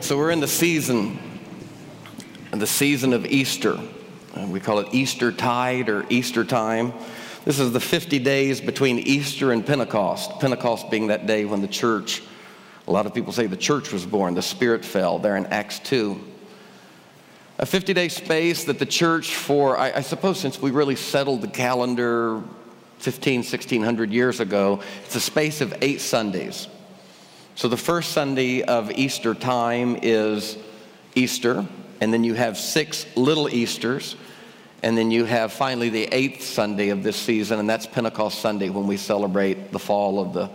So we're in the season, the season of Easter. Uh, we call it Easter tide or Easter time. This is the 50 days between Easter and Pentecost. Pentecost being that day when the church, a lot of people say the church was born, the Spirit fell there in Acts 2. A 50 day space that the church, for I, I suppose since we really settled the calendar 15, 1600 years ago, it's a space of eight Sundays. So the first Sunday of Easter time is Easter, and then you have six little Easters, and then you have finally the eighth Sunday of this season, and that's Pentecost Sunday when we celebrate the fall of the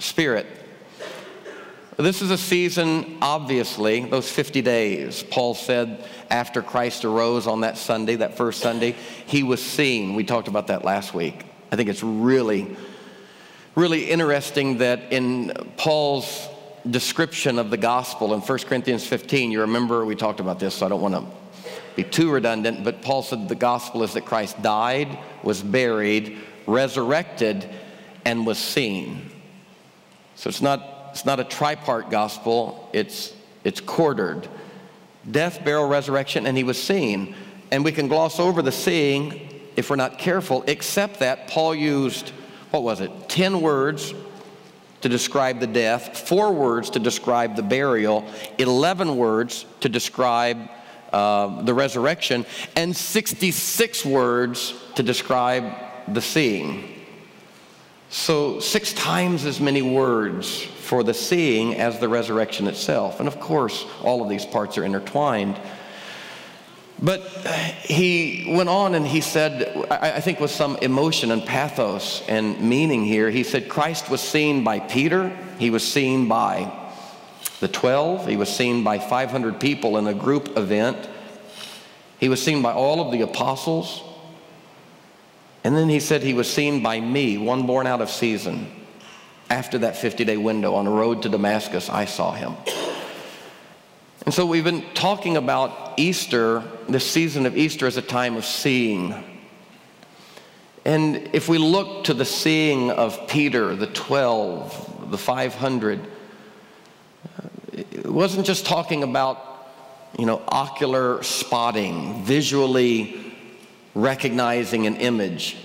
Spirit. This is a season, obviously, those 50 days. Paul said after Christ arose on that Sunday, that first Sunday, he was seen. We talked about that last week. I think it's really really interesting that in Paul's description of the gospel in 1 Corinthians 15, you remember we talked about this, so I don't want to be too redundant, but Paul said the gospel is that Christ died, was buried, resurrected, and was seen. So it's not, it's not a tripart gospel, it's, it's quartered. Death, burial, resurrection, and he was seen. And we can gloss over the seeing if we're not careful, except that Paul used what was it, 10 words to describe the death, four words to describe the burial, 11 words to describe uh, the resurrection, and 66 words to describe the seeing. So, six times as many words for the seeing as the resurrection itself. And of course, all of these parts are intertwined. But he went on and he said, I think with some emotion and pathos and meaning here, he said Christ was seen by Peter, he was seen by the 12, he was seen by 500 people in a group event, he was seen by all of the apostles, and then he said he was seen by me, one born out of season. After that 50 day window on the road to Damascus, I saw him. And so we've been talking about Easter, the season of Easter as a time of seeing. And if we look to the seeing of Peter, the 12, the 500, it wasn't just talking about, you know, ocular spotting, visually recognizing an image,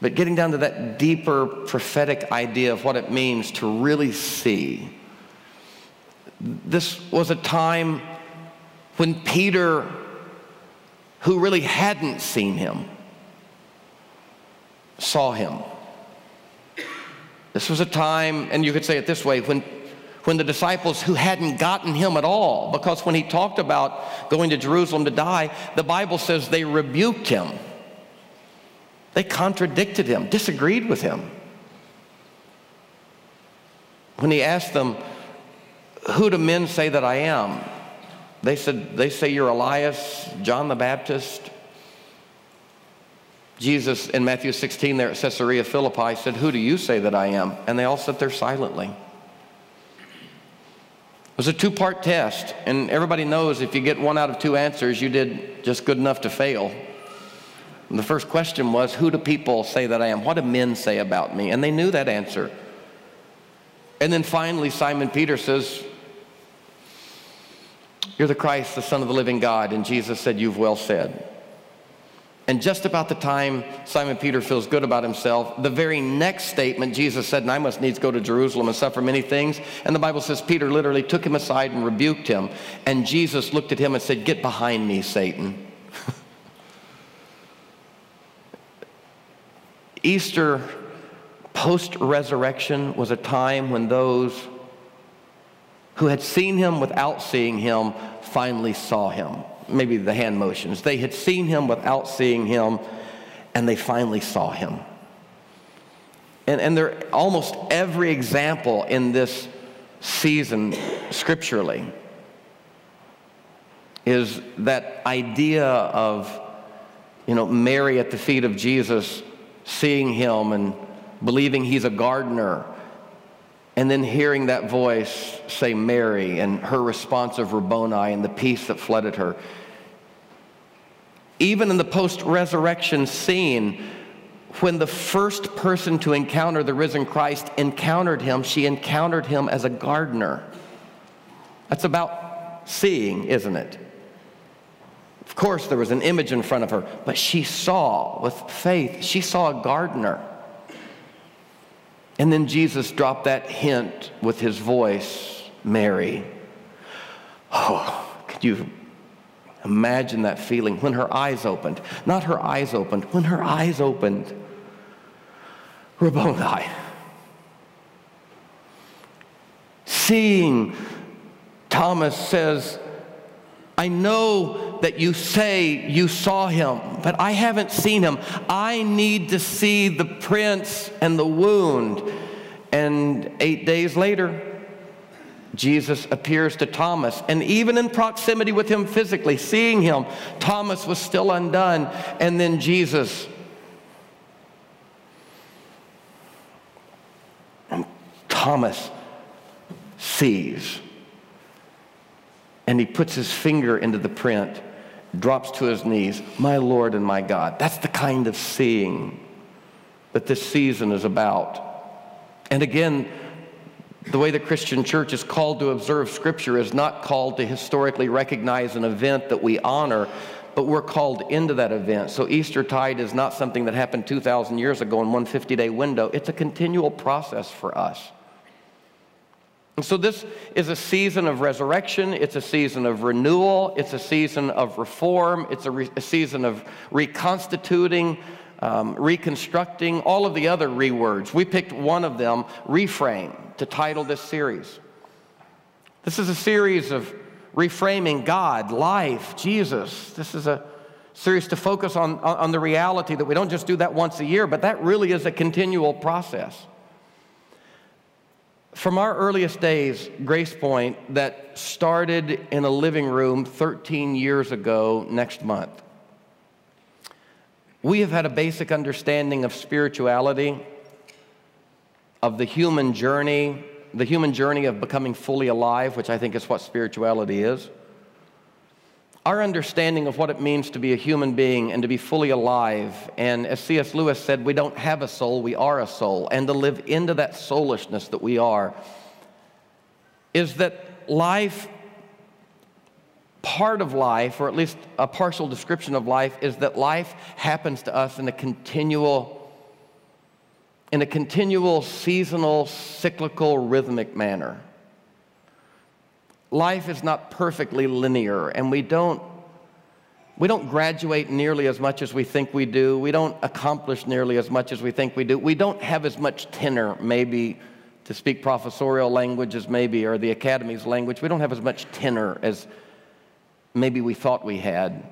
but getting down to that deeper prophetic idea of what it means to really see this was a time when Peter, who really hadn't seen him, saw him. This was a time, and you could say it this way, when, when the disciples who hadn't gotten him at all, because when he talked about going to Jerusalem to die, the Bible says they rebuked him. They contradicted him, disagreed with him. When he asked them, who do men say that I am? They said, they say you're Elias, John the Baptist. Jesus in Matthew 16 there at Caesarea Philippi said, Who do you say that I am? And they all sat there silently. It was a two part test, and everybody knows if you get one out of two answers, you did just good enough to fail. And the first question was, Who do people say that I am? What do men say about me? And they knew that answer. And then finally, Simon Peter says, you're the Christ, the Son of the living God. And Jesus said, You've well said. And just about the time Simon Peter feels good about himself, the very next statement, Jesus said, And I must needs go to Jerusalem and suffer many things. And the Bible says Peter literally took him aside and rebuked him. And Jesus looked at him and said, Get behind me, Satan. Easter post resurrection was a time when those who had seen him without seeing him finally saw him. Maybe the hand motions. They had seen him without seeing him, and they finally saw him. And, and there almost every example in this season scripturally is that idea of you know Mary at the feet of Jesus seeing him and believing he's a gardener and then hearing that voice say Mary and her response of Rabboni and the peace that flooded her. Even in the post resurrection scene, when the first person to encounter the risen Christ encountered him, she encountered him as a gardener. That's about seeing, isn't it? Of course, there was an image in front of her, but she saw with faith. She saw a gardener. And then Jesus dropped that hint with his voice Mary. Oh, could you imagine that feeling when her eyes opened? Not her eyes opened, when her eyes opened. Rabboni. Seeing, Thomas says, I know that you say you saw him, but I haven't seen him. I need to see the prints and the wound. And eight days later, Jesus appears to Thomas. And even in proximity with him physically, seeing him, Thomas was still undone. And then Jesus. And Thomas sees. And he puts his finger into the print, drops to his knees. My Lord and my God. That's the kind of seeing that this season is about. And again, the way the Christian church is called to observe Scripture is not called to historically recognize an event that we honor, but we're called into that event. So Easter tide is not something that happened 2,000 years ago in one 50 day window, it's a continual process for us. And so this is a season of resurrection, it's a season of renewal, it's a season of reform, it's a, re- a season of reconstituting um, reconstructing, all of the other rewords. We picked one of them, reframe, to title this series. This is a series of reframing God, life, Jesus. This is a series to focus on, on the reality that we don't just do that once a year, but that really is a continual process. From our earliest days, Grace Point, that started in a living room 13 years ago next month, we have had a basic understanding of spirituality, of the human journey, the human journey of becoming fully alive, which I think is what spirituality is. Our understanding of what it means to be a human being and to be fully alive, and as C.S. Lewis said, we don't have a soul, we are a soul, and to live into that soulishness that we are, is that life part of life, or at least a partial description of life, is that life happens to us in a continual, in a continual, seasonal, cyclical, rhythmic manner. Life is not perfectly linear, and we don't we don't graduate nearly as much as we think we do. We don't accomplish nearly as much as we think we do. We don't have as much tenor, maybe, to speak professorial languages, maybe, or the academy's language. We don't have as much tenor as maybe we thought we had.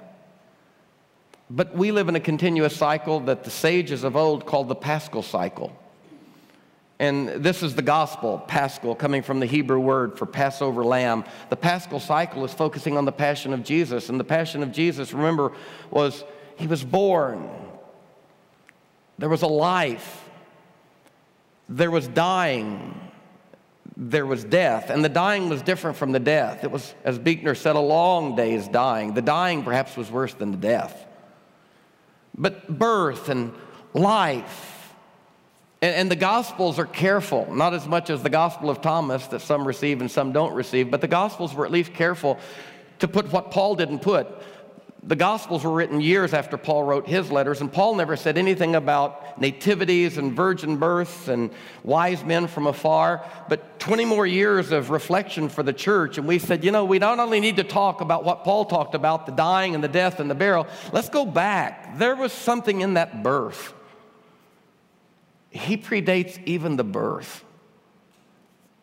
But we live in a continuous cycle that the sages of old called the paschal cycle. And this is the gospel, paschal, coming from the Hebrew word for Passover lamb. The paschal cycle is focusing on the passion of Jesus. And the passion of Jesus, remember, was he was born, there was a life, there was dying, there was death, and the dying was different from the death. It was, as Buechner said, a long day's dying. The dying perhaps was worse than the death. But birth and life, and, and the Gospels are careful, not as much as the Gospel of Thomas that some receive and some don't receive, but the Gospels were at least careful to put what Paul didn't put the Gospels were written years after Paul wrote his letters, and Paul never said anything about nativities and virgin births and wise men from afar. But 20 more years of reflection for the church, and we said, you know, we not only need to talk about what Paul talked about the dying and the death and the burial, let's go back. There was something in that birth. He predates even the birth.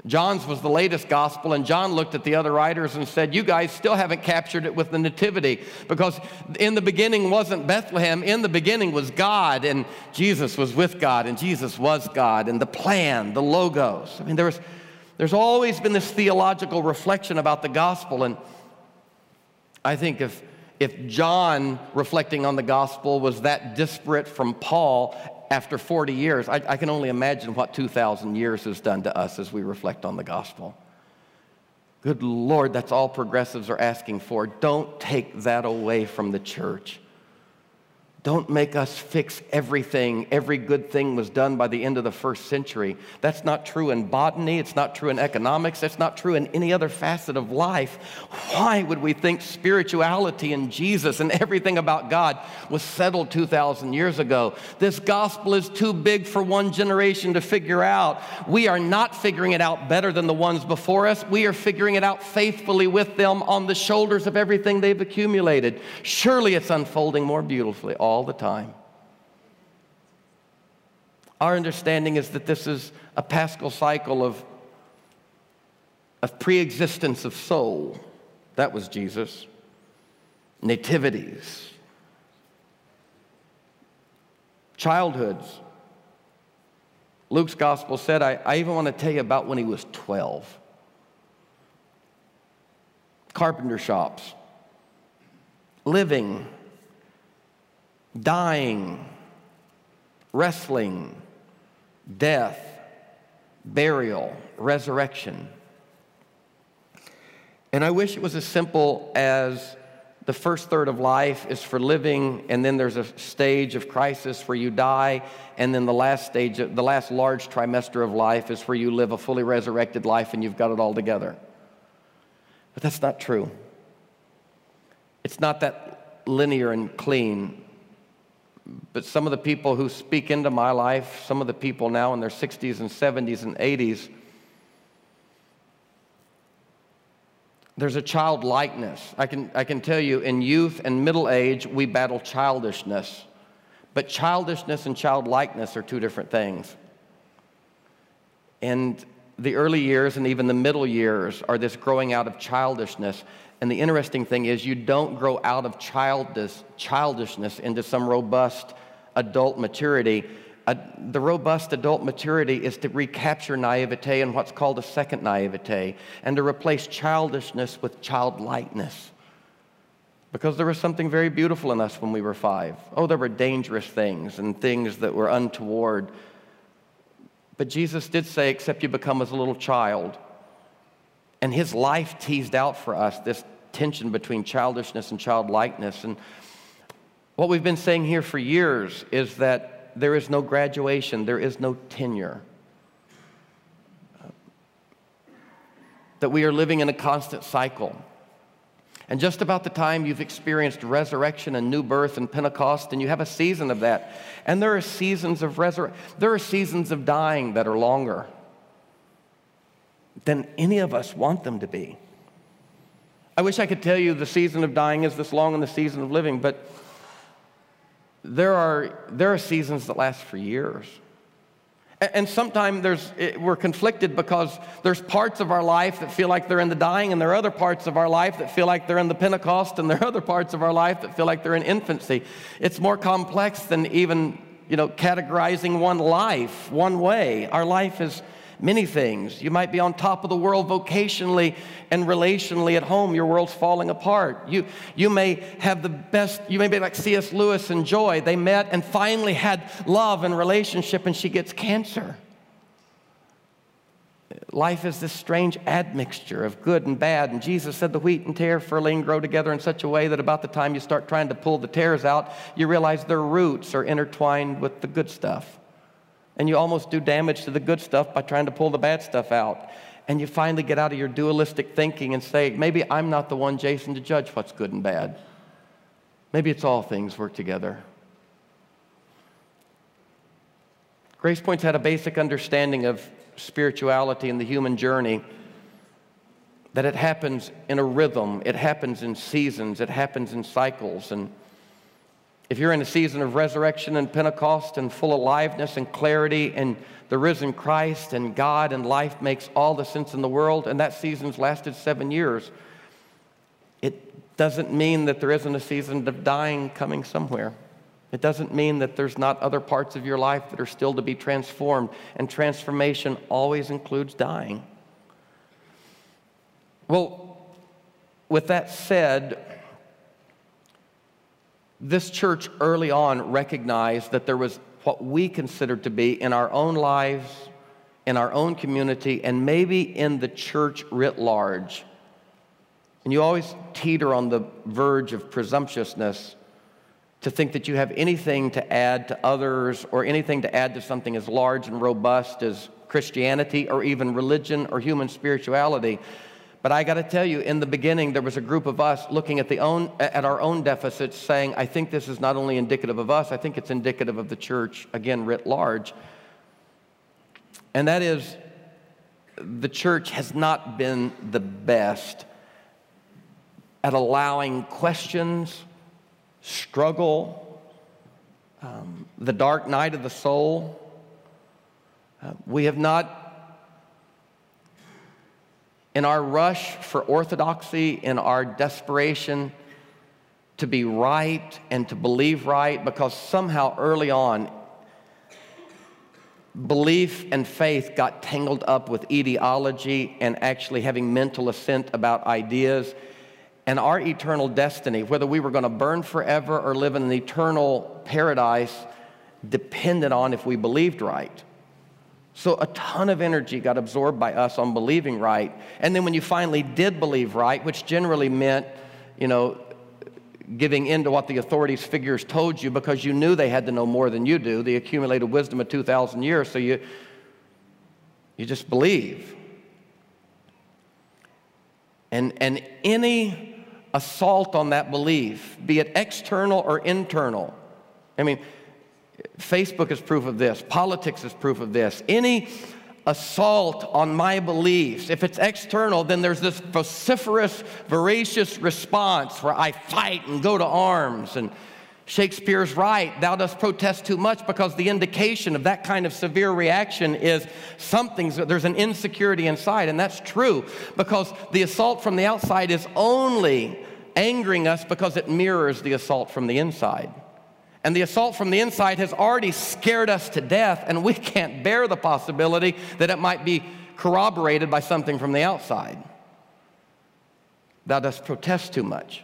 John's was the latest gospel, and John looked at the other writers and said, You guys still haven't captured it with the nativity because in the beginning wasn't Bethlehem, in the beginning was God, and Jesus was with God, and Jesus was God, and the plan, the logos. I mean, there was, there's always been this theological reflection about the gospel, and I think if if John reflecting on the gospel was that disparate from Paul after 40 years, I, I can only imagine what 2,000 years has done to us as we reflect on the gospel. Good Lord, that's all progressives are asking for. Don't take that away from the church. Don't make us fix everything. Every good thing was done by the end of the first century. That's not true in botany. It's not true in economics. That's not true in any other facet of life. Why would we think spirituality and Jesus and everything about God was settled 2,000 years ago? This gospel is too big for one generation to figure out. We are not figuring it out better than the ones before us. We are figuring it out faithfully with them on the shoulders of everything they've accumulated. Surely it's unfolding more beautifully all the time. Our understanding is that this is a paschal cycle of, of pre existence of soul. That was Jesus. Nativities, childhoods. Luke's gospel said, I, I even want to tell you about when he was 12. Carpenter shops, living dying, wrestling, death, burial, resurrection. And I wish it was as simple as the first third of life is for living, and then there's a stage of crisis where you die, and then the last stage, the last large trimester of life is where you live a fully resurrected life and you've got it all together. But that's not true. It's not that linear and clean but some of the people who speak into my life, some of the people now in their 60s and 70s and 80s, there's a childlikeness. I can, I can tell you, in youth and middle age, we battle childishness. But childishness and childlikeness are two different things. And the early years and even the middle years are this growing out of childishness. And the interesting thing is, you don't grow out of childish, childishness into some robust adult maturity. Uh, the robust adult maturity is to recapture naivete and what's called a second naivete, and to replace childishness with childlikeness. Because there was something very beautiful in us when we were five. Oh, there were dangerous things and things that were untoward. But Jesus did say, except you become as a little child. And his life teased out for us this tension between childishness and childlikeness. And what we've been saying here for years is that there is no graduation, there is no tenure. That we are living in a constant cycle. And just about the time you've experienced resurrection and new birth and Pentecost, and you have a season of that. And there are seasons of resurrection, there are seasons of dying that are longer than any of us want them to be. I wish I could tell you the season of dying is this long and the season of living, but there are, there are seasons that last for years. And sometimes there's, eh, we're conflicted because there's parts of our life that feel like they're in the dying, and there are other parts of our life that feel like they're in the Pentecost, and there are other parts of our life that feel like they're in infancy. It's more complex than even, you know, categorizing one life one way. Our life is many things. You might be on top of the world vocationally and relationally at home. Your world's falling apart. You, you may have the best, you may be like C.S. Lewis and Joy. They met and finally had love and relationship, and she gets cancer. Life is this strange admixture of good and bad. And Jesus said the wheat and tare furling grow together in such a way that about the time you start trying to pull the tares out, you realize their roots are intertwined with the good stuff and you almost do damage to the good stuff by trying to pull the bad stuff out. And you finally get out of your dualistic thinking and say, maybe I'm not the one, Jason, to judge what's good and bad. Maybe it's all things work together. Grace Point's had a basic understanding of spirituality and the human journey that it happens in a rhythm, it happens in seasons, it happens in cycles. And if you're in a season of resurrection and Pentecost and full aliveness and clarity and the risen Christ and God and life makes all the sense in the world, and that season's lasted seven years, it doesn't mean that there isn't a season of dying coming somewhere. It doesn't mean that there's not other parts of your life that are still to be transformed, and transformation always includes dying. Well, with that said, this church early on recognized that there was what we considered to be in our own lives, in our own community, and maybe in the church writ large. And you always teeter on the verge of presumptuousness to think that you have anything to add to others or anything to add to something as large and robust as Christianity or even religion or human spirituality. But I got to tell you, in the beginning, there was a group of us looking at, the own, at our own deficits, saying, I think this is not only indicative of us, I think it's indicative of the church, again, writ large. And that is, the church has not been the best at allowing questions, struggle, um, the dark night of the soul. Uh, we have not in our rush for orthodoxy, in our desperation to be right and to believe right, because somehow early on, belief and faith got tangled up with ideology and actually having mental assent about ideas. And our eternal destiny, whether we were going to burn forever or live in an eternal paradise, depended on if we believed right. So a ton of energy got absorbed by us on believing right. And then when you finally did believe right, which generally meant, you know, giving in to what the authorities figures told you because you knew they had to know more than you do, the accumulated wisdom of 2,000 years, so you, you just believe. And, and any assault on that belief, be it external or internal, I mean, Facebook is proof of this, politics is proof of this. Any assault on my beliefs, if it's external, then there's this vociferous, voracious response where I fight and go to arms. And Shakespeare's right, thou dost protest too much because the indication of that kind of severe reaction is something's, there's an insecurity inside. And that's true because the assault from the outside is only angering us because it mirrors the assault from the inside. And the assault from the inside has already scared us to death, and we can't bear the possibility that it might be corroborated by something from the outside. Thou dost protest too much.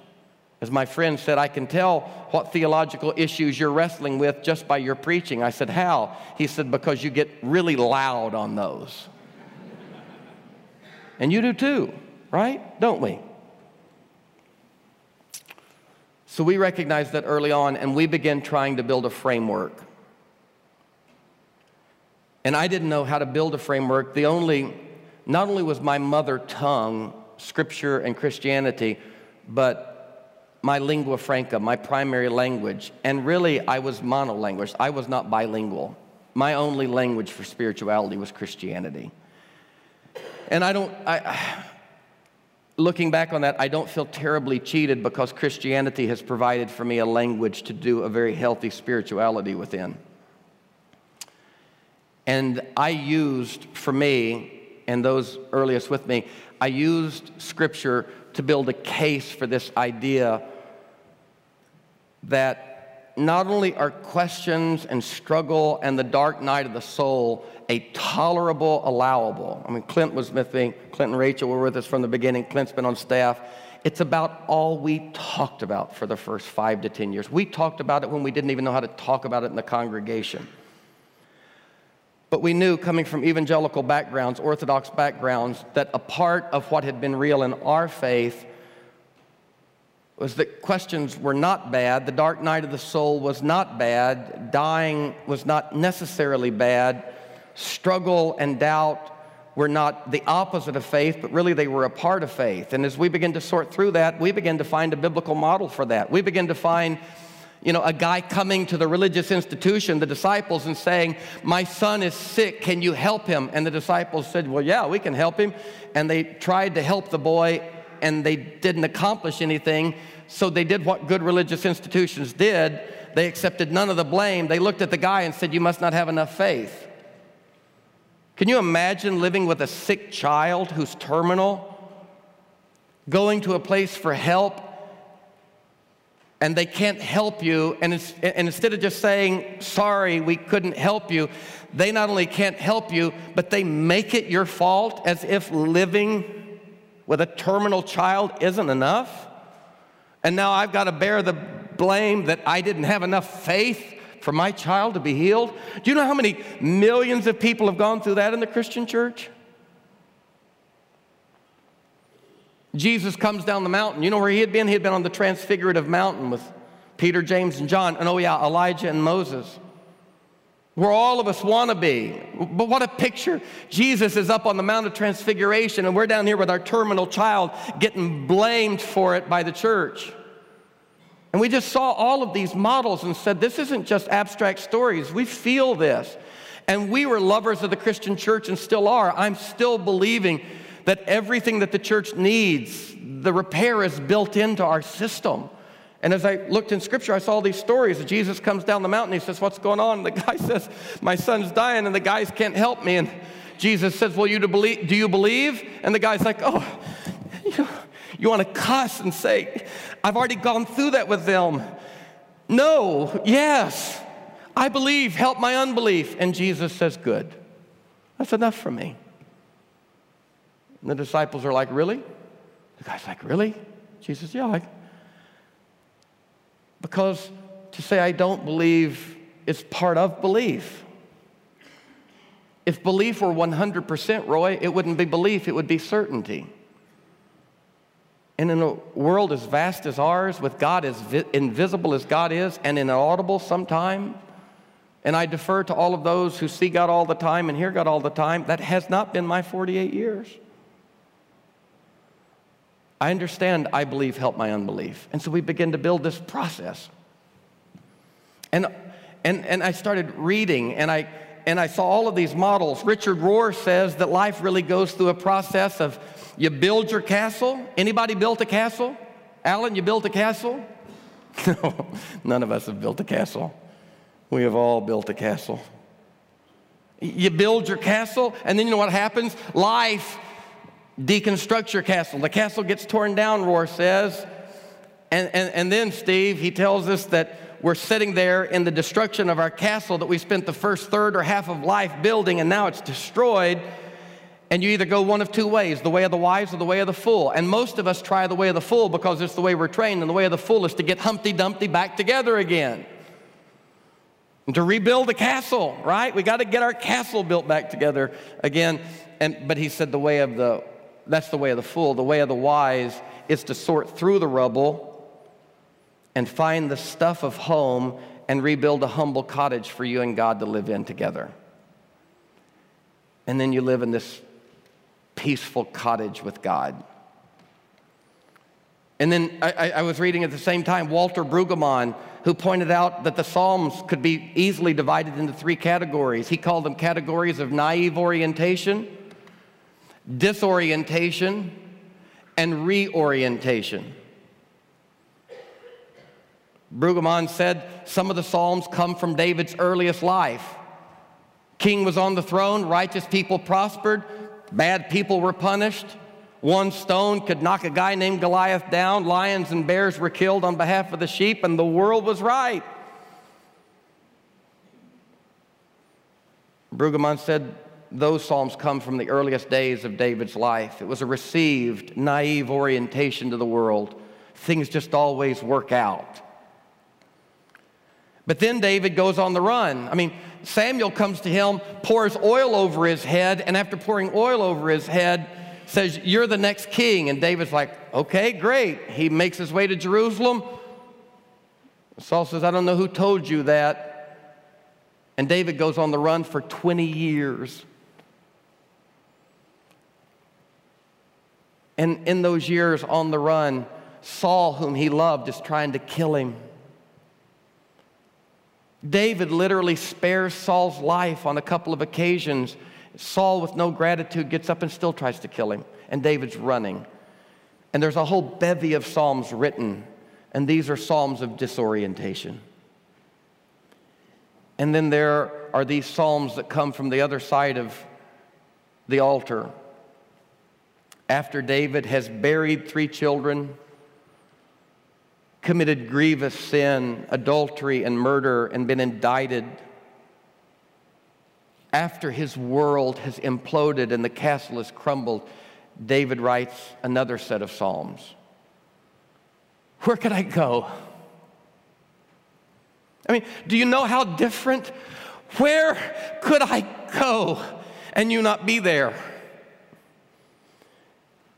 As my friend said, I can tell what theological issues you're wrestling with just by your preaching. I said, How? He said, Because you get really loud on those. and you do too, right? Don't we? So we recognized that early on, and we began trying to build a framework. And I didn't know how to build a framework. The only, not only was my mother tongue, scripture and Christianity, but my lingua franca, my primary language. And really, I was monolanguage. I was not bilingual. My only language for spirituality was Christianity. And I don't, I, looking back on that, I don't feel terribly cheated because Christianity has provided for me a language to do a very healthy spirituality within. And I used, for me, and those earliest with me, I used scripture to build a case for this idea that not only are questions and struggle and the dark night of the soul a tolerable, allowable. I mean, Clint was with me, Clint and Rachel were with us from the beginning. Clint's been on staff. It's about all we talked about for the first five to 10 years. We talked about it when we didn't even know how to talk about it in the congregation. But we knew, coming from evangelical backgrounds, Orthodox backgrounds, that a part of what had been real in our faith was that questions were not bad. The dark night of the soul was not bad. Dying was not necessarily bad. Struggle and doubt were not the opposite of faith, but really they were a part of faith. And as we begin to sort through that, we begin to find a biblical model for that. We begin to find you know, a guy coming to the religious institution, the disciples, and saying, My son is sick, can you help him? And the disciples said, Well, yeah, we can help him. And they tried to help the boy, and they didn't accomplish anything. So they did what good religious institutions did. They accepted none of the blame. They looked at the guy and said, You must not have enough faith. Can you imagine living with a sick child who's terminal, going to a place for help, and they can't help you, and, and instead of just saying, Sorry, we couldn't help you, they not only can't help you, but they make it your fault as if living with a terminal child isn't enough. And now I've got to bear the blame that I didn't have enough faith for my child to be healed. Do you know how many millions of people have gone through that in the Christian church? Jesus comes down the mountain. You know where he had been? He had been on the Transfigurative Mountain with Peter, James, and John, and oh yeah, Elijah and Moses. Where all of us want to be. But what a picture. Jesus is up on the Mount of Transfiguration, and we're down here with our terminal child getting blamed for it by the church. And we just saw all of these models and said, this isn't just abstract stories. We feel this. And we were lovers of the Christian church and still are. I'm still believing that everything that the church needs, the repair is built into our system. And as I looked in scripture, I saw these stories. Jesus comes down the mountain. He says, What's going on? And the guy says, My son's dying, and the guys can't help me. And Jesus says, Well, you do, believe, do you believe? And the guy's like, Oh, you, you want to cuss and say, I've already gone through that with them. No, yes, I believe, help my unbelief. And Jesus says, Good. That's enough for me. And the disciples are like, Really? The guy's like, Really? Jesus, yeah. Like, because to say I don't believe is part of belief. If belief were 100%, Roy, it wouldn't be belief, it would be certainty. And in a world as vast as ours, with God as vi- invisible as God is and inaudible sometime, and I defer to all of those who see God all the time and hear God all the time, that has not been my 48 years. I understand, I believe, help my unbelief. And so we begin to build this process. And, and, and I started reading and I, and I saw all of these models. Richard Rohr says that life really goes through a process of you build your castle. Anybody built a castle? Alan, you built a castle? No, none of us have built a castle. We have all built a castle. You build your castle, and then you know what happens? Life deconstructs your castle. The castle gets torn down, Rohr says. And, and, and then, Steve, he tells us that we're sitting there in the destruction of our castle that we spent the first third or half of life building, and now it's destroyed. And you either go one of two ways the way of the wise or the way of the fool. And most of us try the way of the fool because it's the way we're trained, and the way of the fool is to get Humpty Dumpty back together again. And to rebuild the castle, right? We got to get our castle built back together again. And, but he said the way of the that's the way of the fool. The way of the wise is to sort through the rubble and find the stuff of home and rebuild a humble cottage for you and God to live in together. And then you live in this peaceful cottage with God. And then I, I, was reading at the same time Walter Brueggemann, who pointed out that the Psalms could be easily divided into three categories. He called them categories of naive orientation, disorientation, and reorientation. Brueggemann said some of the Psalms come from David's earliest life. King was on the throne, righteous people prospered, bad people were punished. One stone could knock a guy named Goliath down, lions and bears were killed on behalf of the sheep, and the world was right. Brueggemann said those Psalms come from the earliest days of David's life. It was a received, naive orientation to the world. Things just always work out. But then David goes on the run. I mean, Samuel comes to him, pours oil over his head, and after pouring oil over his head, says, You're the next king. And David's like, Okay, great. He makes his way to Jerusalem. Saul says, I don't know who told you that. And David goes on the run for 20 years. And in those years on the run, Saul, whom he loved, is trying to kill him. David literally spares Saul's life on a couple of occasions. Saul, with no gratitude, gets up and still tries to kill him. And David's running. And there's a whole bevy of Psalms written, and these are Psalms of disorientation. And then there are these Psalms that come from the other side of the altar after David has buried three children, committed grievous sin, adultery, and murder, and been indicted, after his world has imploded and the castle has crumbled, David writes another set of Psalms. Where could I go? I mean, do you know how different? Where could I go and you not be there?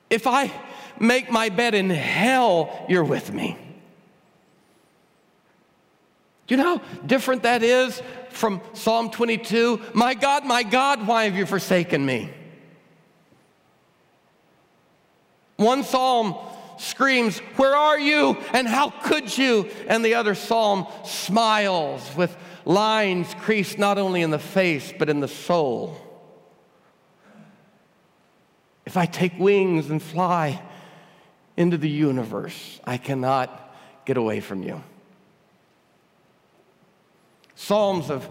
If I make my bed in hell, you're with me. Do you know how different that is from Psalm 22? My God, my God, why have you forsaken me? One psalm screams, Where are you? And how could you? And the other psalm smiles with lines creased not only in the face, but in the soul. If I take wings and fly into the universe, I cannot get away from you. Psalms of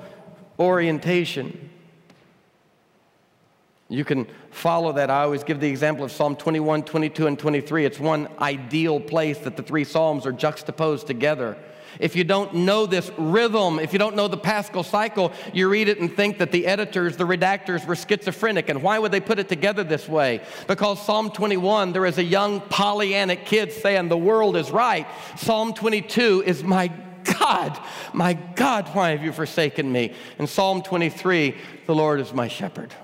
orientation. You can follow that. I always give the example of Psalm 21, 22, and 23. It's one ideal place that the three Psalms are juxtaposed together. If you don't know this rhythm, if you don't know the Paschal cycle, you read it and think that the editors, the redactors were schizophrenic. And why would they put it together this way? Because Psalm 21, there is a young Pollyannic kid saying, The world is right. Psalm 22 is my God, my God, why have you forsaken me? In Psalm 23, the Lord is my shepherd.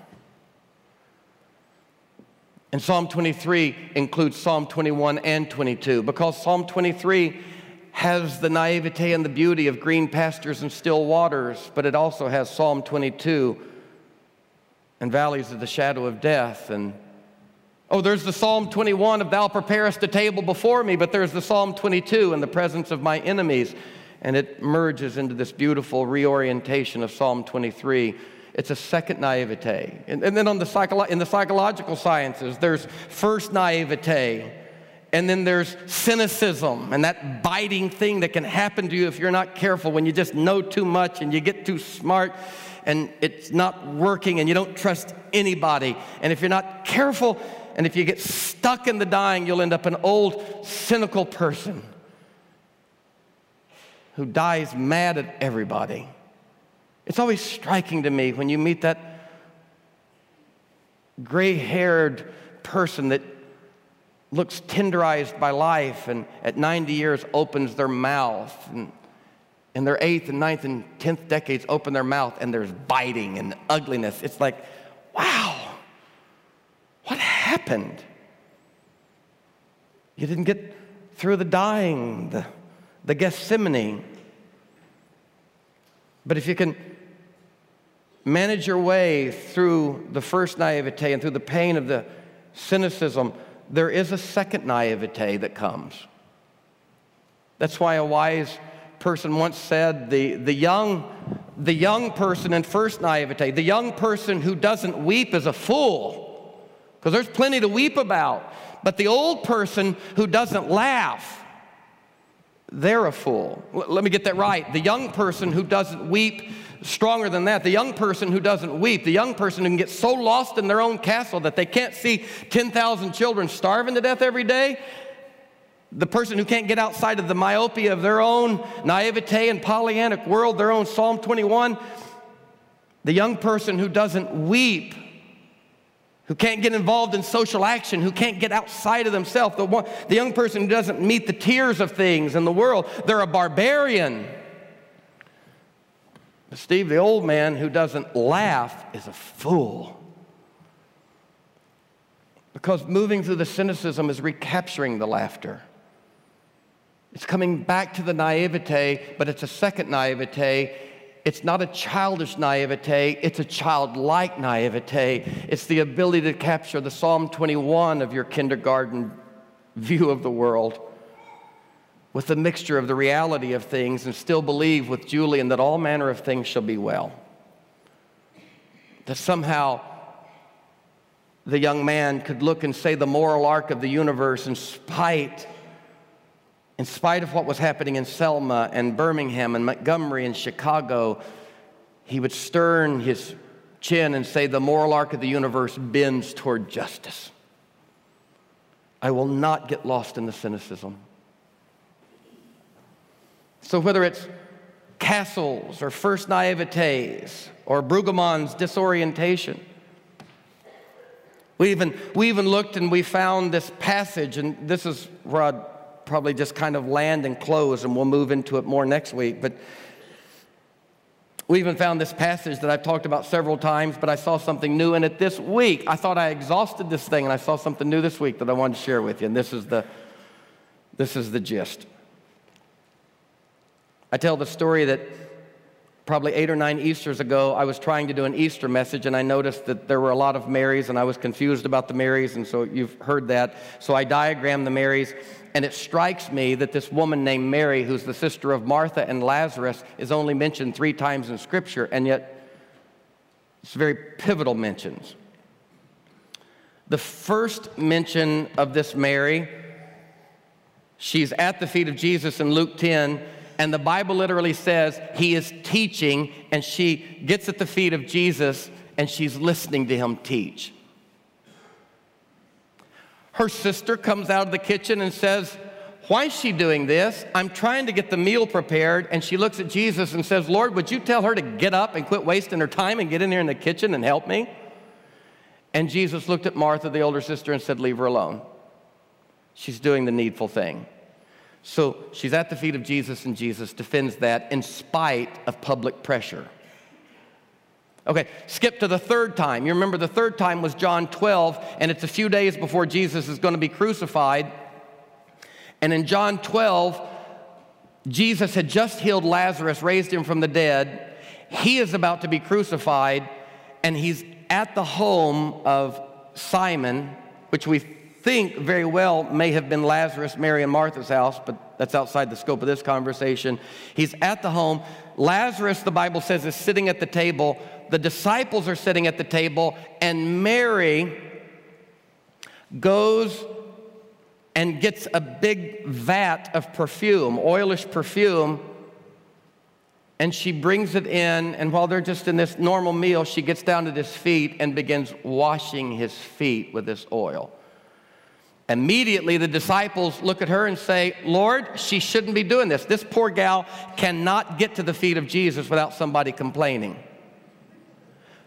And Psalm 23 includes Psalm 21 and 22 because Psalm 23 has the naivete and the beauty of green pastures and still waters, but it also has Psalm 22 and valleys of the shadow of death. And oh, there's the Psalm 21 of Thou preparest a table before me, but there's the Psalm 22 in the presence of my enemies. And it merges into this beautiful reorientation of Psalm 23 it's a second naivete. And, and then on the psycholo- in the psychological sciences, there's first naivete, and then there's cynicism and that biting thing that can happen to you if you're not careful when you just know too much and you get too smart and it's not working and you don't trust anybody. And if you're not careful and if you get stuck in the dying, you'll end up an old, cynical person who dies mad at everybody. It's always striking to me when you meet that gray haired person that looks tenderized by life and at 90 years opens their mouth and in their eighth and ninth and tenth decades open their mouth and there's biting and ugliness. It's like, wow, what happened? You didn't get through the dying, the, the Gethsemane. But if you can manage your way through the first naivete and through the pain of the cynicism, there is a second naivete that comes. That's why a wise person once said the, the, young, the young person in first naivete, the young person who doesn't weep is a fool, because there's plenty to weep about. But the old person who doesn't laugh, they're a fool. Let me get that right. The young person who doesn't weep stronger than that. The young person who doesn't weep, the young person who can get so lost in their own castle that they can't see 10,000 children starving to death every day. The person who can't get outside of the myopia of their own naivete and Pollyannic world, their own Psalm 21. The young person who doesn't weep who can't get involved in social action, who can't get outside of themselves, the, one, the young person who doesn't meet the tears of things in the world, they're a barbarian. Steve, the old man who doesn't laugh, is a fool. Because moving through the cynicism is recapturing the laughter. It's coming back to the naivete, but it's a second naivete. It's not a childish naivete, it's a childlike naivete. It's the ability to capture the Psalm 21 of your kindergarten view of the world with the mixture of the reality of things and still believe with Julian that all manner of things shall be well. That somehow the young man could look and say the moral arc of the universe in spite in spite of what was happening in Selma and Birmingham and Montgomery and Chicago, he would stern his chin and say, The moral arc of the universe bends toward justice. I will not get lost in the cynicism. So, whether it's castles or first naivetes or Brueggemann's disorientation, we even, we even looked and we found this passage, and this is where I'd probably just kind of land and close, and we'll move into it more next week. But we even found this passage that I've talked about several times, but I saw something new in it this week. I thought I exhausted this thing, and I saw something new this week that I wanted to share with you, and this is the, this is the gist. I tell the story that probably eight or nine Easters ago, I was trying to do an Easter message, and I noticed that there were a lot of Marys, and I was confused about the Marys, and so you've heard that. So I diagrammed the Marys, and it strikes me that this woman named Mary, who's the sister of Martha and Lazarus, is only mentioned three times in Scripture, and yet it's very pivotal mentions. The first mention of this Mary, she's at the feet of Jesus in Luke 10, and the Bible literally says he is teaching, and she gets at the feet of Jesus and she's listening to him teach. Her sister comes out of the kitchen and says, Why is she doing this? I'm trying to get the meal prepared. And she looks at Jesus and says, Lord, would you tell her to get up and quit wasting her time and get in here in the kitchen and help me? And Jesus looked at Martha, the older sister, and said, Leave her alone. She's doing the needful thing. So she's at the feet of Jesus, and Jesus defends that in spite of public pressure. Okay, skip to the third time. You remember the third time was John 12, and it's a few days before Jesus is going to be crucified. And in John 12, Jesus had just healed Lazarus, raised him from the dead. He is about to be crucified, and he's at the home of Simon, which we think very well may have been Lazarus, Mary, and Martha's house, but that's outside the scope of this conversation. He's at the home. Lazarus, the Bible says, is sitting at the table. The disciples are sitting at the table, and Mary goes and gets a big vat of perfume, oilish perfume, and she brings it in. And while they're just in this normal meal, she gets down to his feet and begins washing his feet with this oil. Immediately, the disciples look at her and say, Lord, she shouldn't be doing this. This poor gal cannot get to the feet of Jesus without somebody complaining.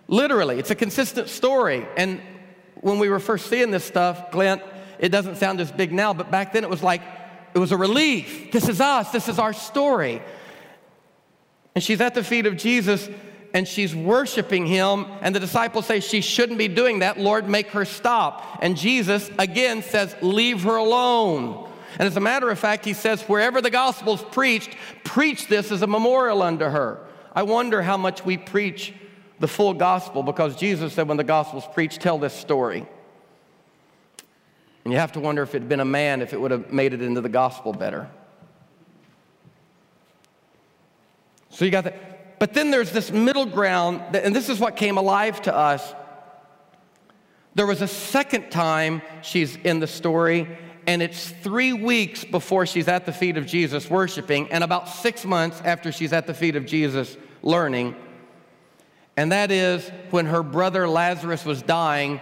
Literally, it's a consistent story. And when we were first seeing this stuff, Glenn, it doesn't sound as big now, but back then it was like, it was a relief. This is us, this is our story. And she's at the feet of Jesus and she's worshiping him, and the disciples say she shouldn't be doing that. Lord, make her stop. And Jesus again says, Leave her alone. And as a matter of fact, he says, Wherever the gospel's preached, preach this as a memorial unto her. I wonder how much we preach the full gospel because Jesus said, When the gospel's preached, tell this story. And you have to wonder if it had been a man, if it would have made it into the gospel better. So you got that. But then there's this middle ground, and this is what came alive to us. There was a second time she's in the story, and it's three weeks before she's at the feet of Jesus worshiping, and about six months after she's at the feet of Jesus learning. And that is when her brother Lazarus was dying,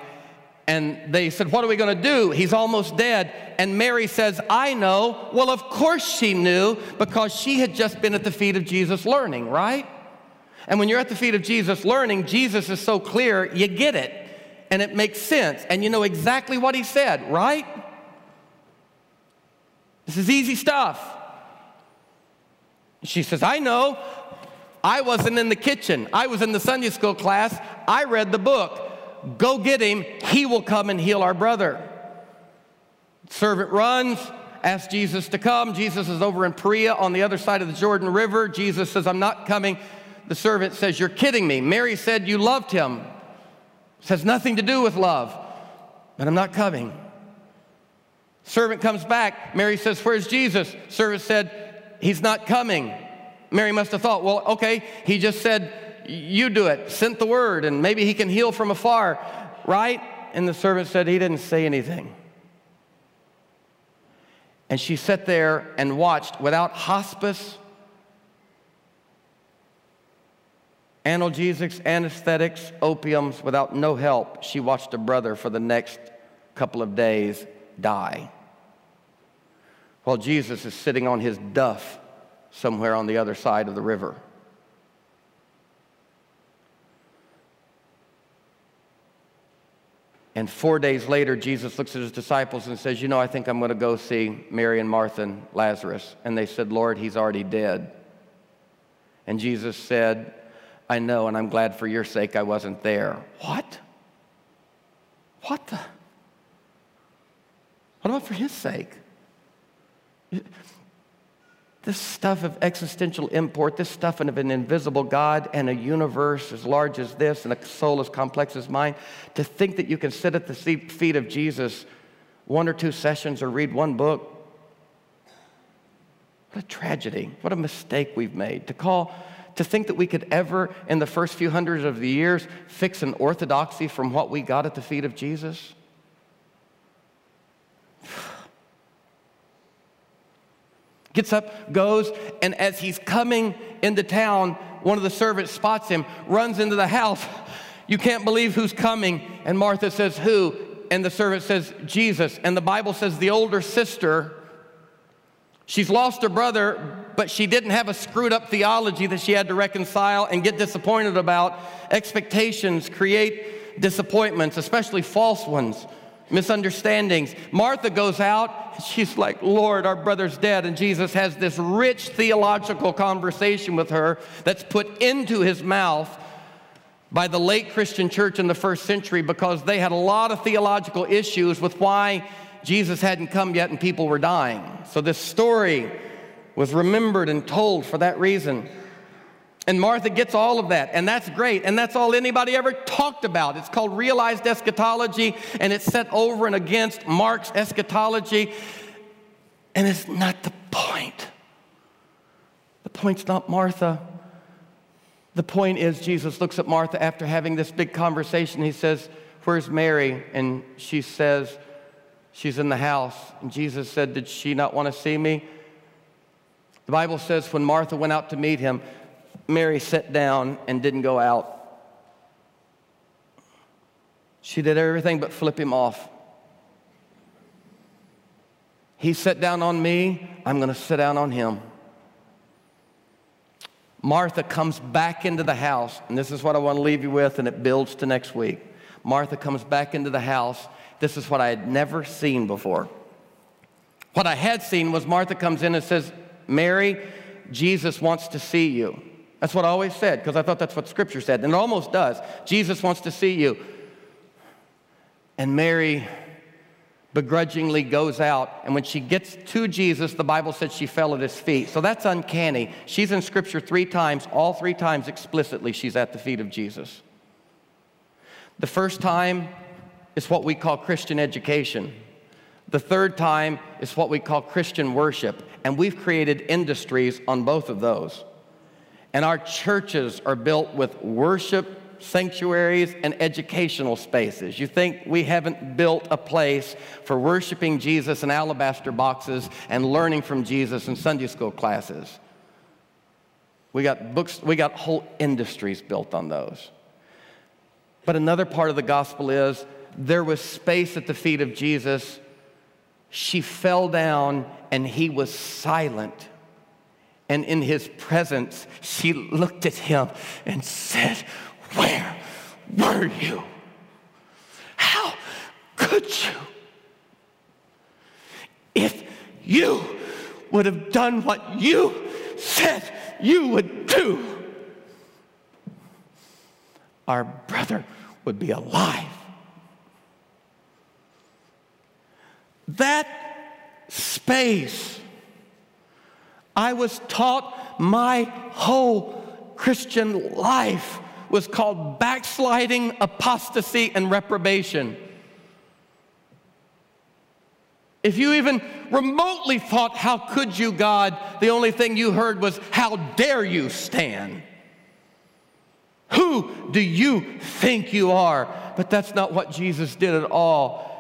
and they said, What are we going to do? He's almost dead. And Mary says, I know. Well, of course she knew because she had just been at the feet of Jesus learning, right? And when you're at the feet of Jesus learning, Jesus is so clear, you get it. And it makes sense. And you know exactly what he said, right? This is easy stuff. She says, I know. I wasn't in the kitchen. I was in the Sunday school class. I read the book. Go get him. He will come and heal our brother. Servant runs, asks Jesus to come. Jesus is over in Perea on the other side of the Jordan River. Jesus says, I'm not coming the servant says, You're kidding me. Mary said you loved him. This has nothing to do with love, but I'm not coming. Servant comes back. Mary says, Where's Jesus? Servant said, He's not coming. Mary must have thought, Well, okay, he just said, You do it, sent the word, and maybe he can heal from afar, right? And the servant said, He didn't say anything. And she sat there and watched without hospice, analgesics, anesthetics, opiums, without no help, she watched a brother for the next couple of days die. While Jesus is sitting on his duff somewhere on the other side of the river. And four days later, Jesus looks at his disciples and says, You know, I think I'm going to go see Mary and Martha and Lazarus. And they said, Lord, he's already dead. And Jesus said, I know, and I'm glad for your sake I wasn't there. What? What the? What about for his sake? this stuff of existential import, this stuff of an invisible God and a universe as large as this and a soul as complex as mine, to think that you can sit at the feet of Jesus one or two sessions or read one book. What a tragedy. What a mistake we've made. To call, to think that we could ever, in the first few hundreds of the years, fix an orthodoxy from what we got at the feet of Jesus. Gets up, goes, and as he's coming into town, one of the servants spots him, runs into the house. You can't believe who's coming. And Martha says, Who? And the servant says, Jesus. And the Bible says the older sister, she's lost her brother, but she didn't have a screwed up theology that she had to reconcile and get disappointed about. Expectations create disappointments, especially false ones misunderstandings. Martha goes out, she's like, Lord, our brother's dead. And Jesus has this rich theological conversation with her that's put into his mouth by the late Christian church in the first century because they had a lot of theological issues with why Jesus hadn't come yet and people were dying. So this story was remembered and told for that reason. And Martha gets all of that, and that's great, and that's all anybody ever talked about. It's called realized eschatology, and it's set over and against Mark's eschatology, and it's not the point. The point's not Martha. The point is, Jesus looks at Martha after having this big conversation. He says, Where's Mary? And she says, She's in the house. And Jesus said, Did she not want to see me? The Bible says, when Martha went out to meet him, Mary sat down and didn't go out. She did everything but flip him off. He sat down on me, I'm going to sit down on him. Martha comes back into the house, and this is what I want to leave you with, and it builds to next week. Martha comes back into the house. This is what I had never seen before. What I had seen was Martha comes in and says, Mary, Jesus wants to see you. That's what I always said because I thought that's what Scripture said. And it almost does. Jesus wants to see you. And Mary begrudgingly goes out. And when she gets to Jesus, the Bible said she fell at his feet. So that's uncanny. She's in Scripture three times, all three times explicitly, she's at the feet of Jesus. The first time is what we call Christian education. The third time is what we call Christian worship. And we've created industries on both of those. And our churches are built with worship sanctuaries and educational spaces. You think we haven't built a place for worshiping Jesus in alabaster boxes and learning from Jesus in Sunday school classes. We got books, we got whole industries built on those. But another part of the gospel is there was space at the feet of Jesus. She fell down and he was silent and in his presence, she looked at him and said, Where were you? How could you? If you would have done what you said you would do, our brother would be alive. That space I was taught my whole Christian life was called backsliding, apostasy, and reprobation. If you even remotely thought, How could you, God? the only thing you heard was, How dare you stand? Who do you think you are? But that's not what Jesus did at all.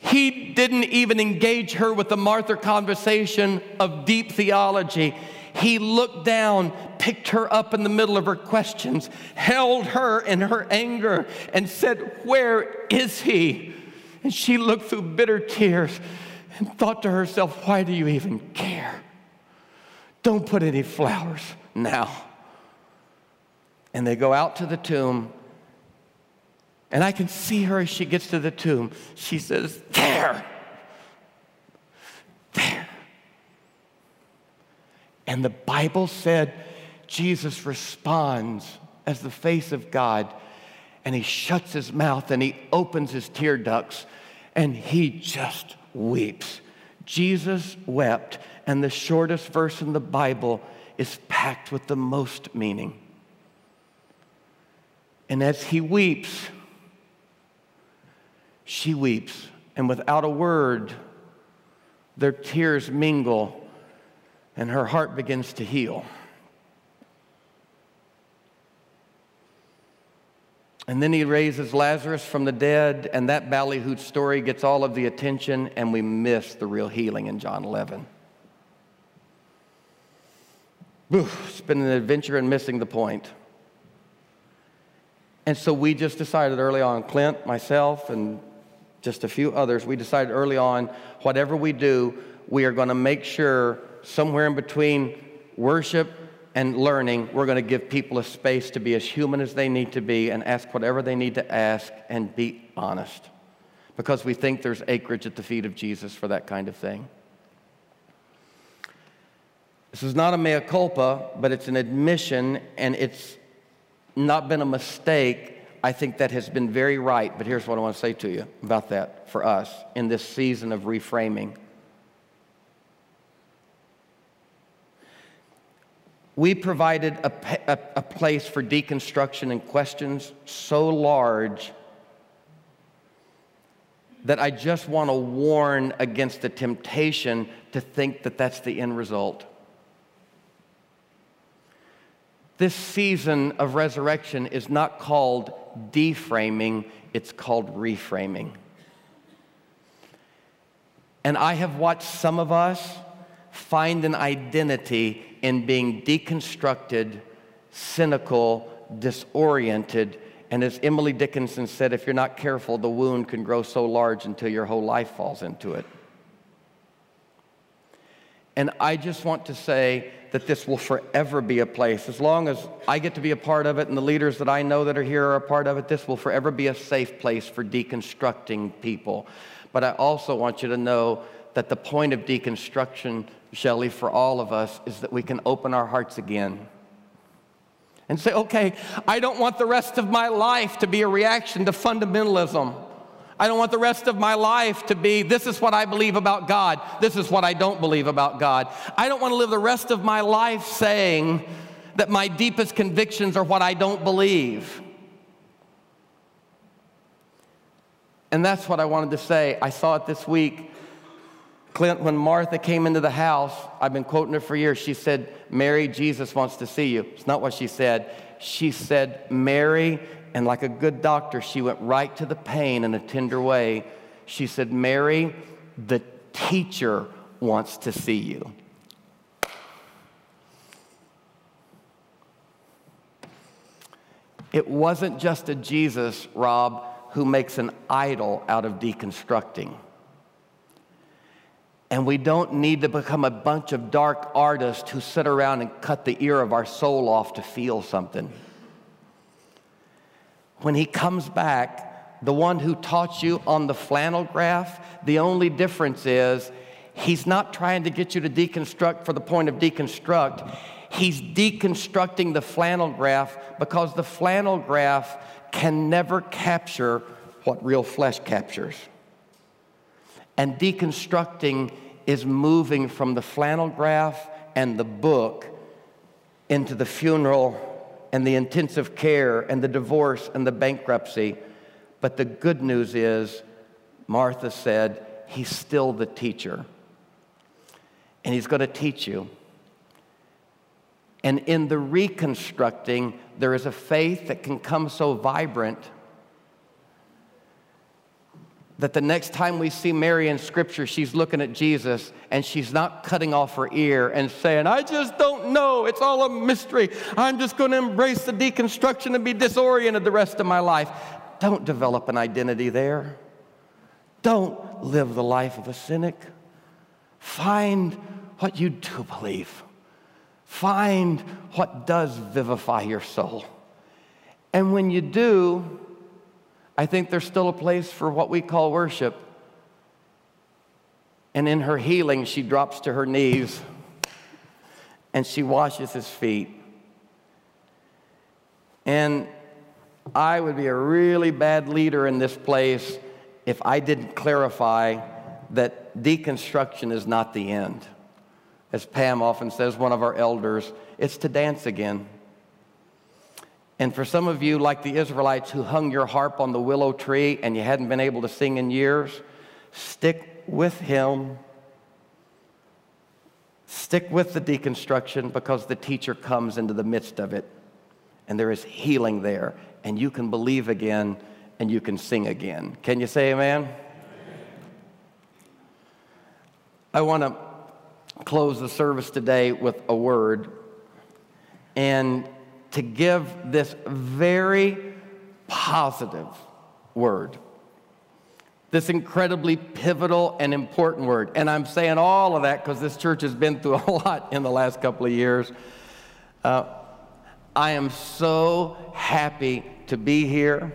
He didn't even engage her with the Martha conversation of deep theology. He looked down, picked her up in the middle of her questions, held her in her anger, and said, Where is he? And she looked through bitter tears and thought to herself, Why do you even care? Don't put any flowers now. And they go out to the tomb and I can see her as she gets to the tomb. She says, There, there. And the Bible said Jesus responds as the face of God, and he shuts his mouth and he opens his tear ducts, and he just weeps. Jesus wept, and the shortest verse in the Bible is packed with the most meaning. And as he weeps, she weeps, and without a word, their tears mingle, and her heart begins to heal. And then he raises Lazarus from the dead, and that ballyhooed story gets all of the attention, and we miss the real healing in John 11. it's been an adventure and missing the point. And so we just decided early on, Clint, myself, and just a few others, we decided early on, whatever we do, we are going to make sure somewhere in between worship and learning, we're going to give people a space to be as human as they need to be and ask whatever they need to ask and be honest. Because we think there's acreage at the feet of Jesus for that kind of thing. This is not a mea culpa, but it's an admission, and it's not been a mistake. I think that has been very right. But here's what I want to say to you about that for us in this season of reframing. we provided a, a, a, place for deconstruction and questions so large that I just want to warn against the temptation to think that that's the end result. This season of resurrection is not called deframing, it's called reframing. And I have watched some of us find an identity in being deconstructed, cynical, disoriented. And as Emily Dickinson said, if you're not careful, the wound can grow so large until your whole life falls into it. And I just want to say that this will forever be a place. As long as I get to be a part of it and the leaders that I know that are here are a part of it, this will forever be a safe place for deconstructing people. But I also want you to know that the point of deconstruction Shelley, for all of us is that we can open our hearts again and say, okay, I don't want the rest of my life to be a reaction to fundamentalism. I don't want the rest of my life to be, this is what I believe about God, this is what I don't believe about God. I don't want to live the rest of my life saying that my deepest convictions are what I don't believe. And that's what I wanted to say. I saw it this week Clint, when Martha came into the house, I've been quoting her for years, she said, Mary, Jesus wants to see you. It's not what she said. She said, Mary, and like a good doctor, she went right to the pain in a tender way. She said, Mary, the teacher wants to see you. It wasn't just a Jesus, Rob, who makes an idol out of deconstructing. And we don't need to become a bunch of dark artists who sit around and cut the ear of our soul off to feel something. When he comes back, the one who taught you on the flannel graph, the only difference is he's not trying to get you to deconstruct for the point of deconstruct. He's deconstructing the flannel graph because the flannel graph can never capture what real flesh captures. And deconstructing is moving from the flannel graph and the book into the funeral and the intensive care and the divorce and the bankruptcy. But the good news is, Martha said, He's still the teacher. And He's going to teach you. And in the reconstructing, there is a faith that can come so vibrant that the next time we see Mary in Scripture, she's looking at Jesus and she's not cutting off her ear and saying, I just don't know. It's all a mystery. I'm just going to embrace the deconstruction and be disoriented the rest of my life. Don't develop an identity there. Don't live the life of a cynic. Find what you do believe. Find what does vivify your soul. And when you do, I think there's still a place for what we call worship. And in her healing, she drops to her knees and she washes his feet. And I would be a really bad leader in this place if I didn't clarify that deconstruction is not the end. As Pam often says, one of our elders, it's to dance again. And for some of you, like the Israelites who hung your harp on the willow tree and you hadn't been able to sing in years, stick with Him. Stick with the deconstruction because the teacher comes into the midst of it and there is healing there, and you can believe again and you can sing again. Can you say amen? amen. I want to close the service today with a word. And to give this very positive word. This incredibly pivotal and important word. And I'm saying all of that because this church has been through a lot in the last couple of years. Uh, I am so happy to be here.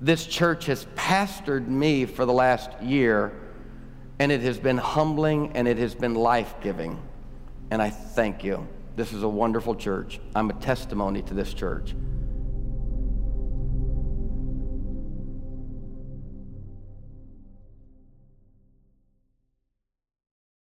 This church has pastored me for the last year, and it has been humbling and it has been life giving. And I thank you. This is a wonderful church. I'm a testimony to this church.